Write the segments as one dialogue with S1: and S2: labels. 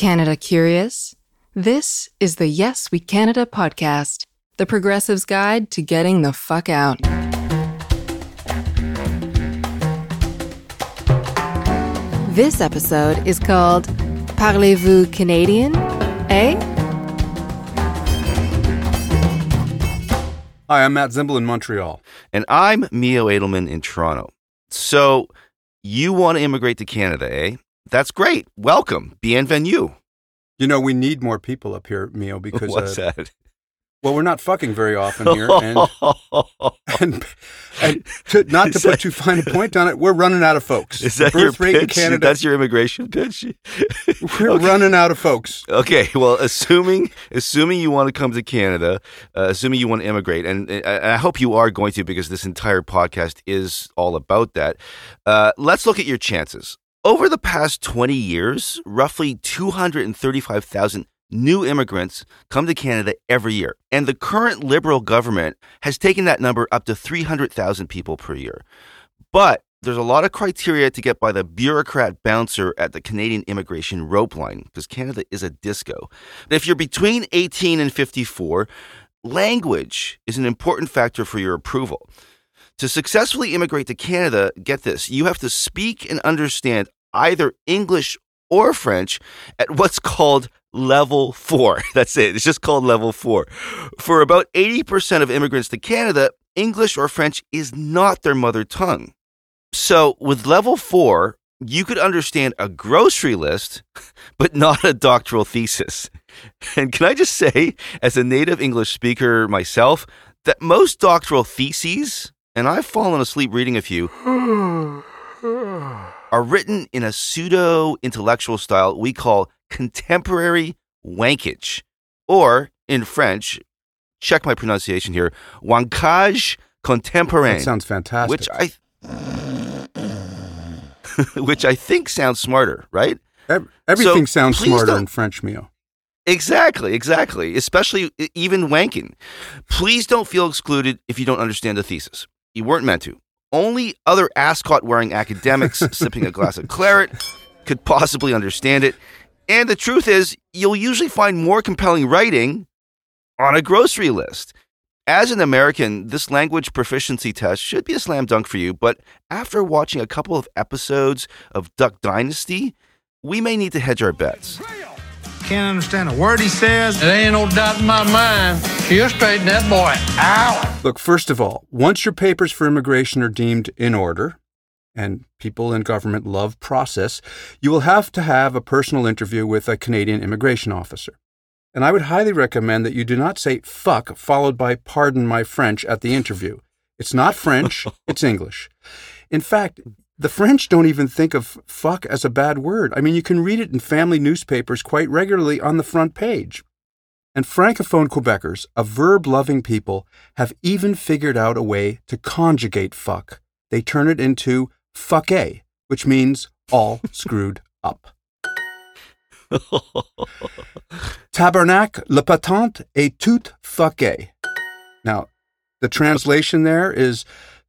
S1: Canada curious? This is the Yes We Canada podcast, the progressive's guide to getting the fuck out. This episode is called Parlez-vous Canadian? Eh?
S2: Hi, I'm Matt Zimbel in Montreal.
S3: And I'm Mio Adilman in Toronto. So, you want to immigrate to Canada, eh? That's great. Welcome. Bienvenue.
S2: You know, we need more people up here, Mio, because
S3: What's
S2: uh,
S3: that?
S2: well, we're not fucking very often here, and and, and to, not to put
S3: that-
S2: too fine a point on it, we're running out of folks.
S3: Is that your
S2: birth rate in
S3: pitch?
S2: Canada?
S3: That's your immigration pitch?
S2: we're
S3: Okay.
S2: running out of folks.
S3: Okay, well, assuming assuming you want to come to Canada, uh, assuming you want to immigrate, and, and I hope you are going to because this entire podcast is all about that. Uh, let's look at your chances. Over the past 20 years, roughly 235,000 new immigrants come to Canada every year. And the current Liberal government has taken that number up to 300,000 people per year. But there's a lot of criteria to get by the bureaucrat bouncer at the Canadian immigration rope line because Canada is a disco. But if you're between 18 and 54, language is an important factor for your approval. To successfully immigrate to Canada, get this, you have to speak and understand either English or French at what's called level four. That's it. It's just called level four. For about 80% of immigrants to Canada, English or French is not their mother tongue. So with level four, you could understand a grocery list, but not a doctoral thesis. And can I just say, as a native English speaker myself, that most doctoral theses, and I've fallen asleep reading a few, are written in a pseudo intellectual style we call contemporary wankage, or in French, check my pronunciation here, wankage contemporain
S2: That sounds fantastic.
S3: which I which I think sounds smarter, right?
S2: Everything
S3: So,
S2: sounds smarter
S3: don't-
S2: in French, Mio.
S3: Exactly, exactly. Especially even wanking. Please don't feel excluded if you don't understand the thesis. You weren't meant to. Only other ascot wearing academics sipping a glass of claret could possibly understand it. And the truth is, you'll usually find more compelling writing on a grocery list. As an American, this language proficiency test should be a slam dunk for you, but after watching a couple of episodes of Duck Dynasty, we may need to hedge our bets.
S4: Can't understand a word he says. There ain't no doubt in my mind. He'll straighten that boy out.
S2: Look, first of all, once your papers for immigration are deemed in order, and people in government love process, you will have to have a personal interview with a Canadian immigration officer. And I would highly recommend that you do not say fuck followed by pardon my French at the interview. It's not French, it's English. In fact, the French don't even think of fuck as a bad word. I mean, you can read it in family newspapers quite regularly on the front page. And Francophone Quebecers, a verb loving people, have even figured out a way to conjugate fuck. They turn it into fucké, which means all screwed up. Tabernacle, le patente est tout fucké. Now, the translation there is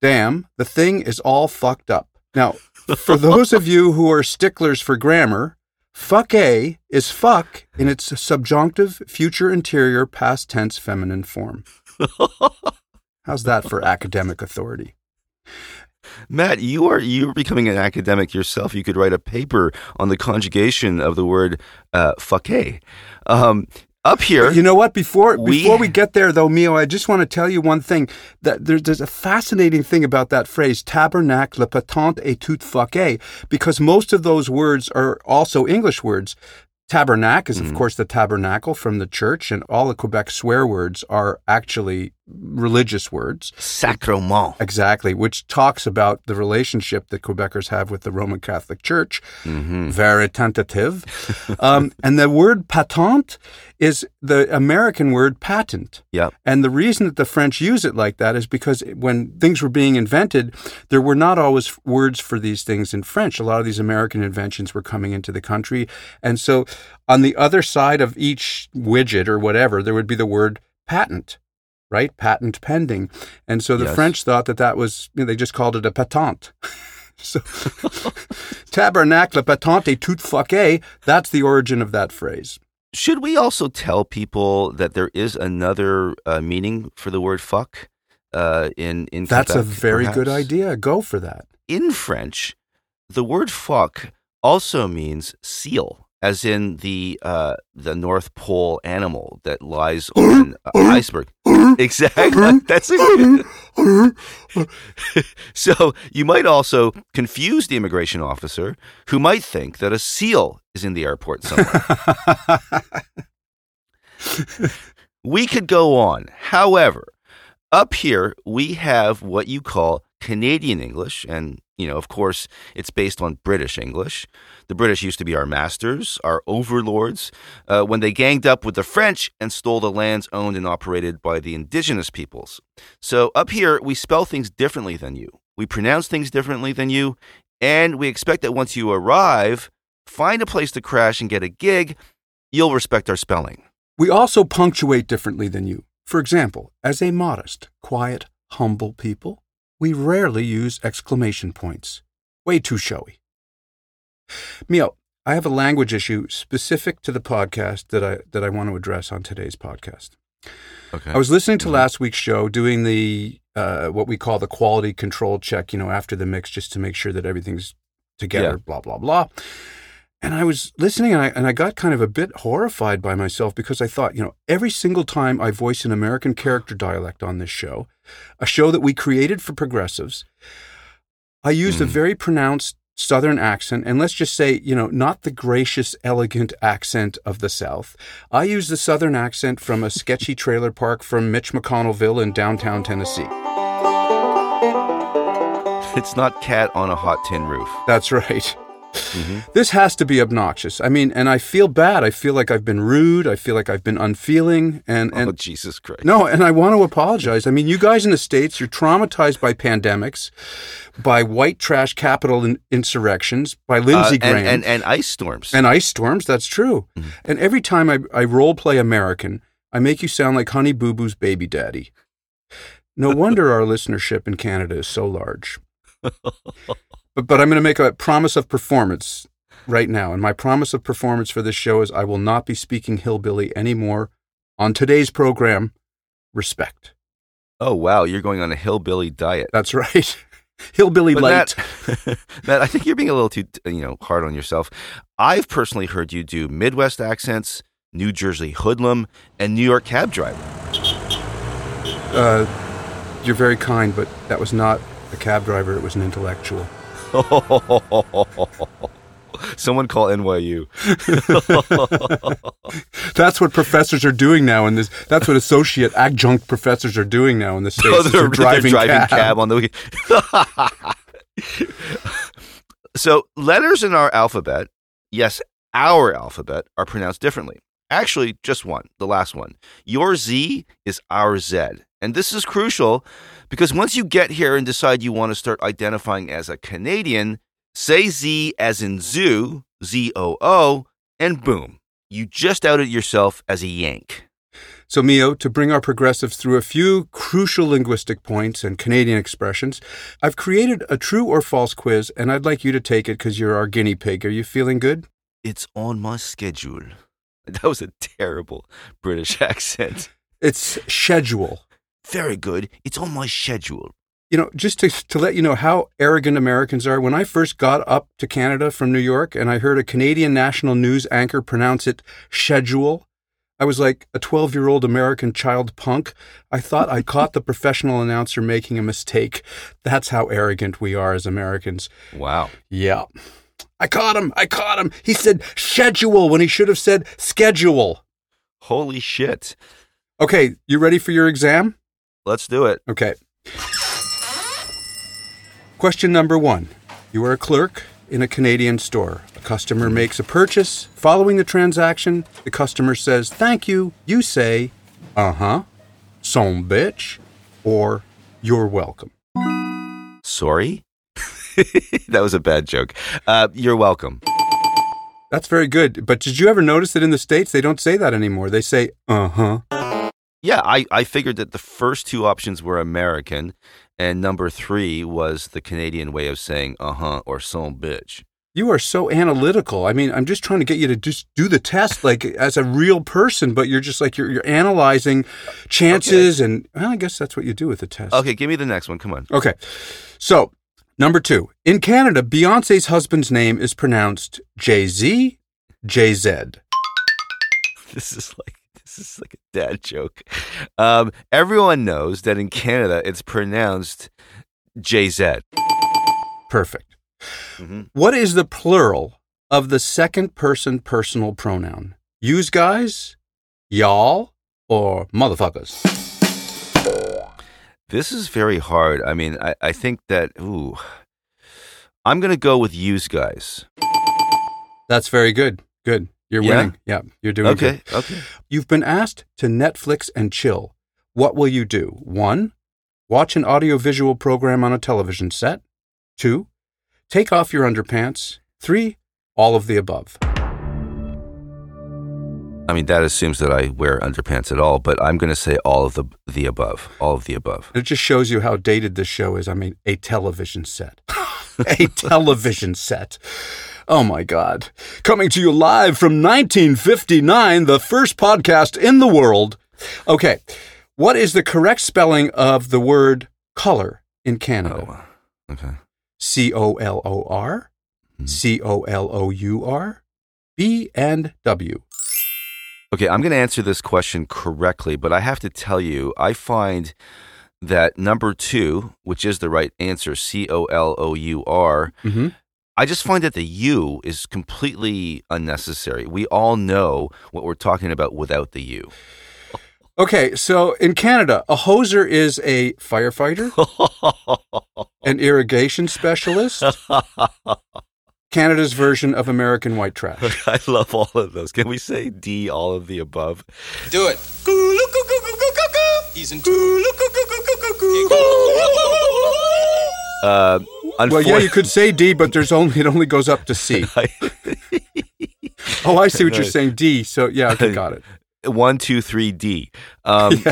S2: damn, the thing is all fucked up. Now, for those of you who are sticklers for grammar, fucké is fuck in its subjunctive future interior past tense feminine form. How's that for academic authority?
S3: Matt, you are you're becoming an academic yourself. You could write a paper on the conjugation of the word uh, "fucké." Um, up here,
S2: You know what? Before
S3: We-
S2: before we get there, though, Mio, I just want to tell you one thing. That there's, there's a fascinating thing about that phrase, tabernacle, le patente et tout fucké, because most of those words are also English words. Tabernacle is, of mm. course, the tabernacle from the church, and all the Quebec swear words are actually religious words.
S3: sacrement.
S2: Exactly, which talks about the relationship that Quebecers have with the Roman Catholic Church. Very tentative. um, and the word patente is the American word patent.
S3: Yep.
S2: And the reason that the French use it like that is because when things were being invented, there were not always words for these things in French. A lot of these American inventions were coming into the country. And so on the other side of each widget or whatever, there would be the word patent. Right, patent pending, and so the
S3: Yes.
S2: French thought that that was you know, they just called it a patente, So, tabernacle patente tout fucké, that's the origin of that phrase.
S3: Should we also tell people that there is another uh, meaning for the word fuck uh, in in
S2: That's a
S3: Quebec,
S2: very good idea. Go for that.
S3: In French, the word fuck also means seal, as in the uh, the North Pole animal that lies on an iceberg. Exactly. That's it. so you might also confuse the immigration officer who might think that a seal is in the airport somewhere. we could go on. However, up here we have what you call Canadian English, and you know, of course, it's based on British English. The British used to be our masters, our overlords, uh, when they ganged up with the French and stole the lands owned and operated by the indigenous peoples. So up here, we spell things differently than you. We pronounce things differently than you, and we expect that once you arrive, find a place to crash and get a gig, you'll respect our spelling.
S2: We also punctuate differently than you. For example, as a modest, quiet, humble people, we rarely use exclamation points. Way too showy. Mio, I have a language issue specific to the podcast that I that I want to address on today's podcast.
S3: Okay.
S2: I was listening to last week's show, doing the uh, what we call the quality control check, you know, after the mix, just to make sure that everything's together.
S3: Yeah.
S2: Blah blah blah. And I was listening, and I and I got kind of a bit horrified by myself because I thought, you know, every single time I voice an American character dialect on this show, a show that we created for progressives, I used a
S3: Mm.
S2: very pronounced Southern accent, and let's just say, you know, not the gracious, elegant accent of the South. I use the Southern accent from a sketchy trailer park from Mitch McConnellville in downtown Tennessee.
S3: It's not cat on a hot tin roof.
S2: That's right.
S3: Mhm.
S2: This has to be obnoxious. I mean, and I feel bad. I feel like I've been rude. I feel like I've been unfeeling, and and
S3: oh, Jesus Christ.
S2: No, and I want to apologize. I mean, you guys in the States, you're traumatized by pandemics, by white trash capital in- insurrections, by Lindsey
S3: Uh, and,
S2: Graham,
S3: and, and ice storms.
S2: and ice storms. That's true.
S3: Mhm.
S2: And every time I, I role play American, I make you sound like Honey Boo Boo's baby daddy. No wonder our listenership in Canada is so large. But, but I'm going to make a promise of performance right now. And my promise of performance for this show is I will not be speaking hillbilly anymore on today's program. Respect.
S3: oh, wow. You're going on a hillbilly diet.
S2: That's right. hillbilly
S3: But
S2: light.
S3: Matt, Matt, I think you're being a little too, you know, hard on yourself. I've personally heard you do Midwest accents, New Jersey hoodlum, and New York cab driver.
S2: Uh, you're very kind, but that was not a cab driver. It was an intellectual.
S3: Someone call NYU.
S2: That's what professors are doing now in this. That's what associate adjunct professors are doing now in the states.
S3: Oh, they're,
S2: they're driving,
S3: they're driving
S2: cab.
S3: cab. on the weekend. so letters in our alphabet, yes, our alphabet, are pronounced differently. Actually, just one, the last one. Your Z is our Z. And this is crucial because once you get here and decide you want to start identifying as a Canadian, say Z as in zoo, Z O O, and boom, you just outed yourself as a Yank.
S2: So, Mio, to bring our progressives through a few crucial linguistic points and Canadian expressions, I've created a true or false quiz, and I'd like you to take it because you're our guinea pig. Are you feeling good?
S3: It's on my schedule. That was a terrible British accent.
S2: It's schedule.
S3: Very good. It's on my schedule.
S2: You know, just to, to let you know how arrogant Americans are, when I first got up to Canada from New York and I heard a Canadian national news anchor pronounce it schedule, I was like a 12 year old American child punk. I thought I caught the professional announcer making a mistake. That's how arrogant we are as Americans.
S3: Wow.
S2: Yeah. I caught him. I caught him. He said schedule when he should have said schedule.
S3: Holy shit.
S2: Okay, you ready for your exam?
S3: Let's do it.
S2: Okay. Question number one You are a clerk in a Canadian store. A customer makes a purchase. Following the transaction, the customer says, Thank you. You say, Uh huh, son bitch, or You're welcome.
S3: Sorry? that was a bad joke. Uh, you're welcome.
S2: That's very good. But did you ever notice that in the States, they don't say that anymore? They say, Uh huh.
S3: Yeah, I, I figured that the first two options were American, and number three was the Canadian way of saying uh huh or son bitch.
S2: You are so analytical. I mean, I'm just trying to get you to just do the test like as a real person, but you're just like you're you're analyzing chances and well, I guess that's what you do with the test.
S3: Okay, give me the next one. Come on.
S2: Okay. So, number 2. In Canada, Beyoncé's husband's name is pronounced Jay-Z, Jay-Z.
S3: This is like this is like a dad joke. Um, everyone knows that in Canada it's pronounced JZ.
S2: Perfect.
S3: Mhm.
S2: What is the plural of the second person personal pronoun? Use guys, y'all, or motherfuckers?
S3: This is very hard. I mean, I, I think that ooh, I'm gonna go with use guys.
S2: That's very good. Good. You're
S3: Yeah?
S2: winning. Yeah, you're doing good.
S3: Okay, okay.
S2: You've been asked to Netflix and chill. What will you do? One, watch an audiovisual program on a television set. Two, take off your underpants. Three, all of the above.
S3: I mean, that assumes that I wear underpants at all, but I'm gonna say all of the the above. All of the above.
S2: It just shows you how dated this show is. I mean, a television set. a television set. Oh my God. Coming to you live from 1959, the first podcast in the world. Okay. What is the correct spelling of the word color in Canada?
S3: Oh, okay.
S2: C O L O R, C O L O U R, B and W.
S3: Okay, I'm going to answer this question correctly, but I have to tell you, I find that number two, which is the right answer, C O L O U R,
S2: Mm-hmm.
S3: I just find that the U is completely unnecessary. We all know what we're talking about without the U.
S2: Okay, so in Canada, a hoser is a firefighter, an irrigation specialist, Canada's version of American white trash.
S3: I love all of those. Can we say D, all of the above?
S5: Do it. He's in.
S3: Uh,
S2: Well, yeah, you could say D, but there's only it only goes up to C. Oh, I see what you're saying. D. So yeah, okay, got it.
S3: one, two, three, D. Um,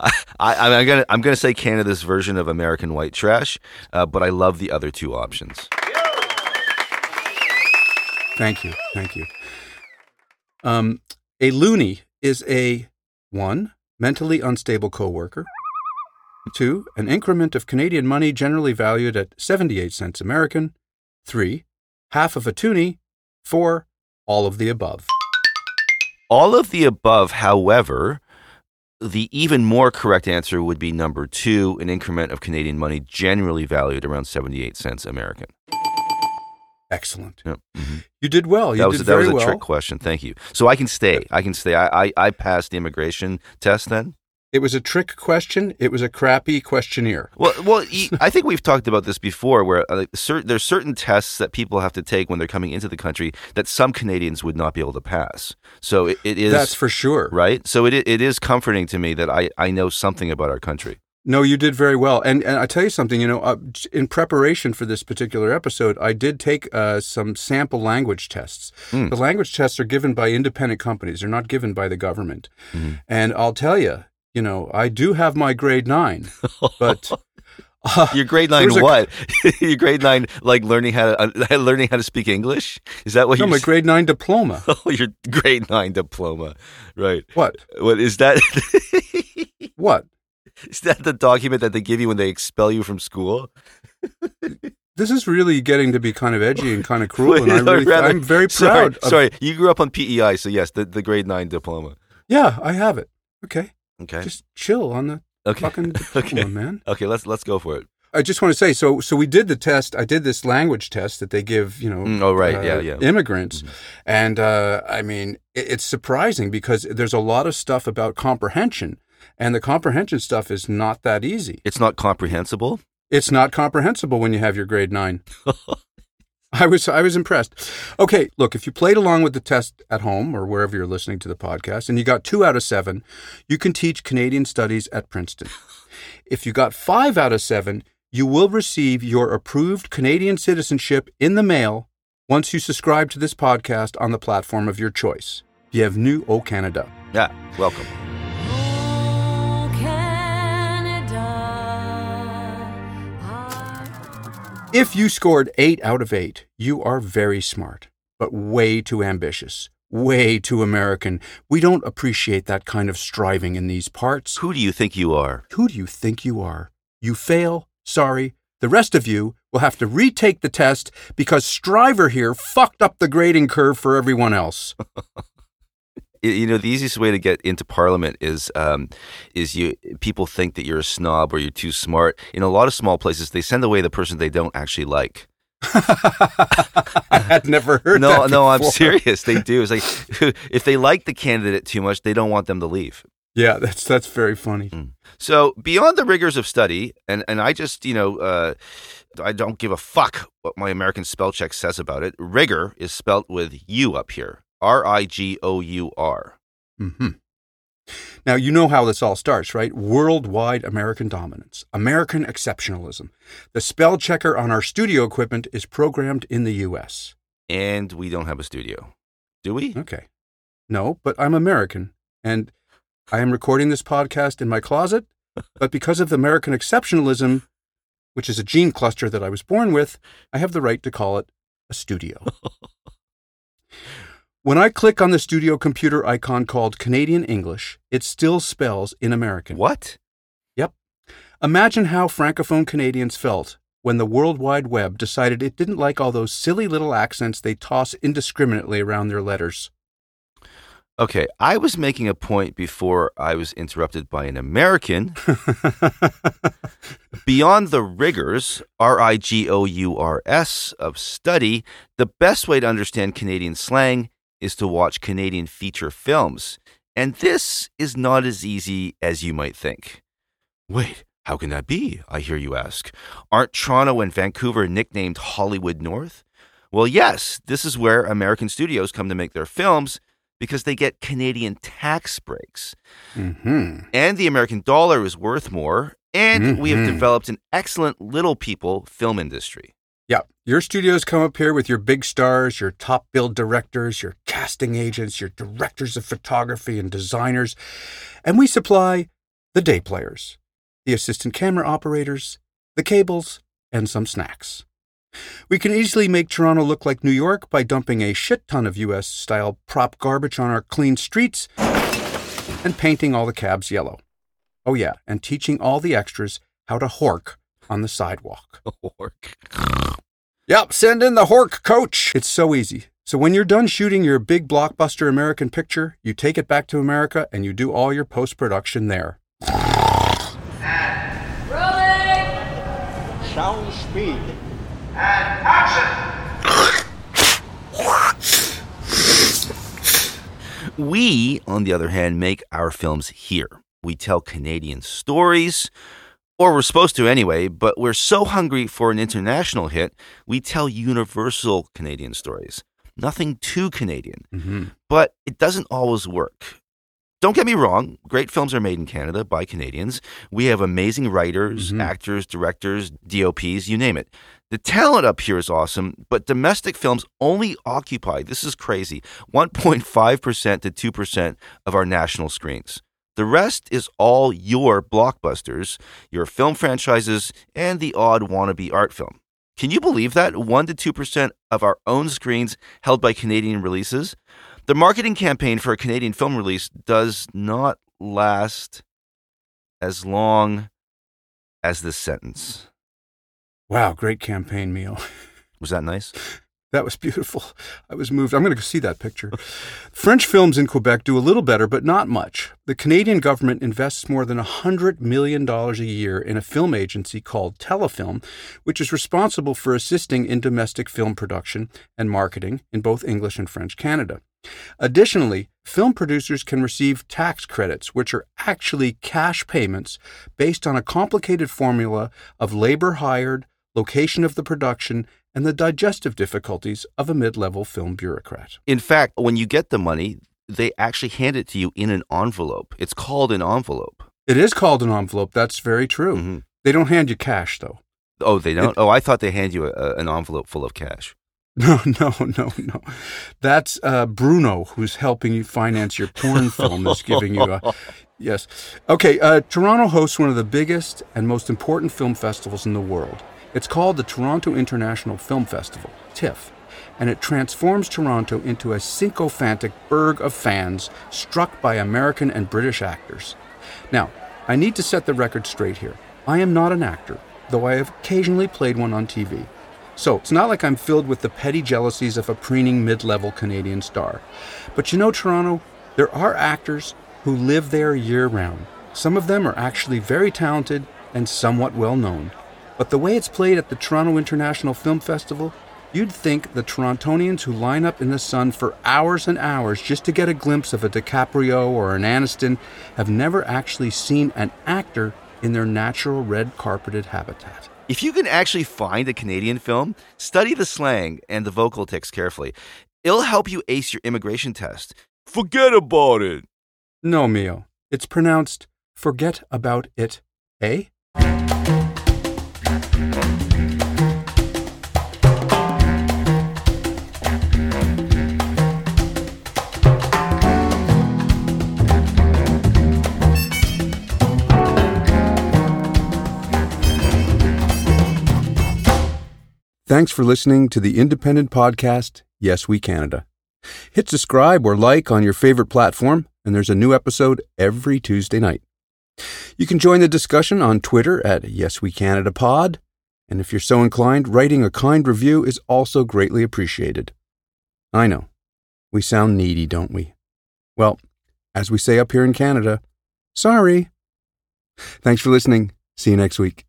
S3: I, I, I'm gonna I'm gonna say Canada's version of American white trash, uh, but I love the other two options.
S2: Thank you, thank you. Um, a loony is a one mentally unstable coworker. Two, an increment of Canadian money generally valued at 78 cents American. Three, half of a toonie. Four, all of the above.
S3: All of the above, however, the even more correct answer would be number two, an increment of Canadian money generally valued around 78 cents American.
S2: Excellent.
S3: Yep. mhm.
S2: You did well. You
S3: That was
S2: did
S3: that was a
S2: well.
S3: trick question. Thank you. So I can stay. I can stay. I, I I passed the immigration test then.
S2: It was a trick question. It was a crappy questionnaire.
S3: Well, well, I think we've talked about this before, where uh, there's certain tests that people have to take when they're coming into the country that some Canadians would not be able to pass. So it, it is
S2: That's for sure.
S3: right. So it it is comforting to me that I I know something about our country.
S2: No, you did very well. And, and I tell you something, you know, uh, in preparation for this particular episode, I did take uh, some sample language tests.
S3: Mm.
S2: The language tests are given by independent companies, they're not given by the government.
S3: Mhm.
S2: And I'll tell you, you know, I do have my grade nine, but. uh,
S3: Your grade nine
S2: was a-
S3: what? Your grade nine like learning how to uh, learning how to speak English? Is that what
S2: no,
S3: you're
S2: my grade nine diploma.
S3: Oh, your grade nine diploma, right?
S2: What?
S3: What is that?
S2: What?
S3: is that the document that they give you when they expel you from school?
S2: This is really getting to be kind of edgy and kind of cruel, and I
S3: Or
S2: really,
S3: rather-
S2: I'm very
S3: sorry,
S2: proud. Of,
S3: Sorry, you grew up on PEI, so yes, the, the grade nine diploma.
S2: Yeah, I have it. Okay,
S3: Okay,
S2: just chill on the
S3: okay,
S2: fucking diploma,
S3: okay,
S2: man.
S3: okay. Let's let's go for it.
S2: I just want to say, so so we did the test. I did this language test that they give, you know,
S3: Mm, oh, right.
S2: uh,
S3: Yeah, yeah.
S2: immigrants,
S3: Mhm.
S2: and uh, I mean, it, it's surprising because there's a lot of stuff about comprehension, and the comprehension stuff is not that easy.
S3: It's not comprehensible.
S2: It's not comprehensible when you have your grade nine. I was I was impressed. Okay, look, if you played along with the test at home or wherever you're listening to the podcast and you got 2 out of 7, you can teach Canadian studies at Princeton. If you got 5 out of 7, you will receive your approved Canadian citizenship in the mail once you subscribe to this podcast on the platform of your choice. Bienvenue au Canada.
S3: Yeah, welcome.
S2: If you scored 8 out of 8, you are very smart, but way too ambitious, way too American. We don't appreciate that kind of striving in these parts.
S3: Who do you think you are?
S2: Who do you think you are? You fail? Sorry. The rest of you will have to retake the test because Striver here fucked up the grading curve for everyone else.
S3: You know, the easiest way to get into Parliament is um, is you people think that you're a snob or you're too smart. In a lot of small places, they send away the person they don't actually like.
S2: I had never heard
S3: no,
S2: that.
S3: no, I'm serious. They do. It's like if they like the candidate too much, they don't want them to leave.
S2: Yeah, that's that's very funny.
S3: So beyond the rigors of study, and and I just you know uh, I don't give a fuck what my American spell check says about it. Rigor is spelt with U up here, R I G O U R.
S2: hmm Now, you know how this all starts, right? Worldwide American dominance, American exceptionalism. The spell checker on our studio equipment is programmed in the U.S.
S3: And we don't have a studio, do we?
S2: Okay. No, but I'm American, and I am recording this podcast in my closet, but because of American exceptionalism, which is a gene cluster that I was born with, I have the right to call it a studio. when I click on the studio computer icon called Canadian English, it still spells in American.
S3: What? Yep.
S2: Imagine how Francophone Canadians felt when the World Wide Web decided it didn't like all those silly little accents they toss indiscriminately around their letters.
S3: Okay, I was making a point before I was interrupted by an American. Beyond the rigors, R I G O U R S, of study, the best way to understand Canadian slang is to watch Canadian feature films. And this is not as easy as you might think. Wait, how can that be? I hear you ask. Aren't Toronto and Vancouver nicknamed Hollywood North? Well, yes, this is where American studios come to make their films because they get Canadian tax breaks.
S2: hmm
S3: And the American dollar is worth more. And we have
S2: Mhm.
S3: developed an excellent little people film industry.
S2: Yeah, your studios come up here with your big stars, your top billed directors, your casting agents, your directors of photography and designers, and we supply the day players, the assistant camera operators, the cables, and some snacks. We can easily make Toronto look like New York by dumping a shit ton of US style prop garbage on our clean streets and painting all the cabs yellow. Oh, yeah, and teaching all the extras how to hork on the sidewalk. Yep, send in the Hork coach. It's so easy. So when you're done shooting your big blockbuster American picture, you take it back to America and you do all your post production there.
S5: Sound speed. And action!
S3: we, on the other hand, make our films here. We tell Canadian stories, or we're supposed to anyway, but we're so hungry for an international hit, we tell universal Canadian stories. Nothing too Canadian.
S2: Mm-hmm.
S3: but it doesn't always work. Don't get me wrong, great films are made in Canada by Canadians. We have amazing writers,
S2: Mhm.
S3: actors, directors, DOPs, you name it. The talent up here is awesome, but domestic films only occupy, this is crazy, 1.5% to 2% of our national screens. The rest is all your blockbusters, your film franchises, and the odd wannabe art film. Can you believe that? 1 to 2% of our own screens held by Canadian releases? The marketing campaign for a Canadian film release does not last as long as this sentence.
S2: Wow, great campaign, Mio.
S3: Was that nice?
S2: That was beautiful. I was moved. I'm going to go see that picture. French films in Quebec do a little better, but not much. The Canadian government invests more than $100 million a year in a film agency called Telefilm, which is responsible for assisting in domestic film production and marketing in both English and French Canada. Additionally, film producers can receive tax credits, which are actually cash payments based on a complicated formula of labor hired, location of the production, and the digestive difficulties of a mid level film bureaucrat.
S3: In fact, when you get the money, they actually hand it to you in an envelope. It's called an envelope.
S2: It is called an envelope, that's very true.
S3: Mhm.
S2: They don't hand you cash, though.
S3: Oh, they don't?
S2: It-
S3: oh, I thought they hand you a, a- an envelope full of cash.
S2: No, no, no, no. That's uh, Bruno, who's helping you finance your porn film, is giving you a. Yes. Okay, uh, Toronto hosts one of the biggest and most important film festivals in the world. It's called the Toronto International Film Festival, TIFF, and it transforms Toronto into a sycophantic burg of fans struck by American and British actors. Now, I need to set the record straight here. I am not an actor, though I have occasionally played one on TV. So it's not like I'm filled with the petty jealousies of a preening mid level Canadian star. But you know, Toronto, there are actors who live there year round. Some of them are actually very talented and somewhat well known. But the way it's played at the Toronto International Film Festival, you'd think the Torontonians who line up in the sun for hours and hours just to get a glimpse of a DiCaprio or an Aniston have never actually seen an actor in their natural red carpeted habitat.
S3: If you can actually find a Canadian film, study the slang and the vocal tics carefully. It'll help you ace your immigration test. Forget about it.
S2: No, Mio. It's pronounced forget about it, eh? Thanks for listening to the independent podcast, Yes We Canada. Hit subscribe or like on your favorite platform, and there's a new episode every Tuesday night. You can join the discussion on Twitter at Yes We Canada Pod, and if you're so inclined, writing a kind review is also greatly appreciated. I know, we sound needy, don't we? Well, as we say up here in Canada, sorry. Thanks for listening. See you next week.